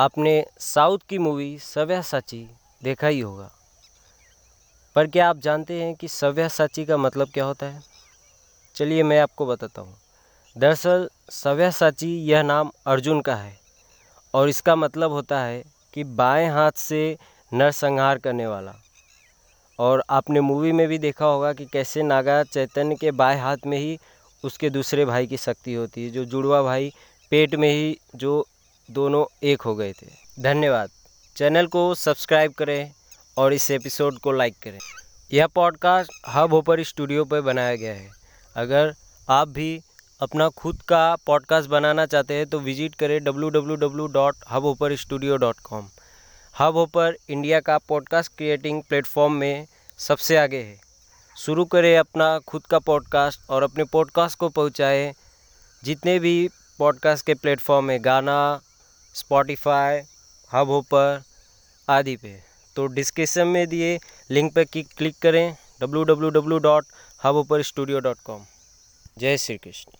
आपने साउथ की मूवी सव्या साची देखा ही होगा। पर क्या आप जानते हैं कि सव्या साची का मतलब क्या होता है? चलिए मैं आपको बताता हूँ। दरअसल, सव्या साची यह नाम अर्जुन का है और इसका मतलब होता है कि बाएँ हाथ से नरसंहार करने वाला। और आपने मूवी में भी देखा होगा कि कैसे नागा चैतन्य के बाएँ हाथ में ही उसके दूसरे भाई की शक्ति होती है, जो जुड़वा भाई पेट में ही, जो दोनों एक हो गए थे। धन्यवाद। चैनल को सब्सक्राइब करें और इस एपिसोड को लाइक करें। यह पॉडकास्ट हब होपर स्टूडियो पर बनाया गया है। अगर आप भी अपना खुद का पॉडकास्ट बनाना चाहते हैं तो विज़िट करें www.hubhopperstudio.com हब होपर इंडिया का पॉडकास्ट क्रिएटिंग प्लेटफॉर्म में सबसे आगे है। शुरू करें अपना खुद का पॉडकास्ट और अपने पॉडकास्ट को पहुँचाएँ। जितने भी पॉडकास्ट के प्लेटफॉर्म है, गाना स्पॉटिफाई हब होपर आदि पे। तो डिस्क्रिप्शन में दिए लिंक पर क्लिक करें W W W dot Hubhopper studio dot com जय श्री कृष्ण।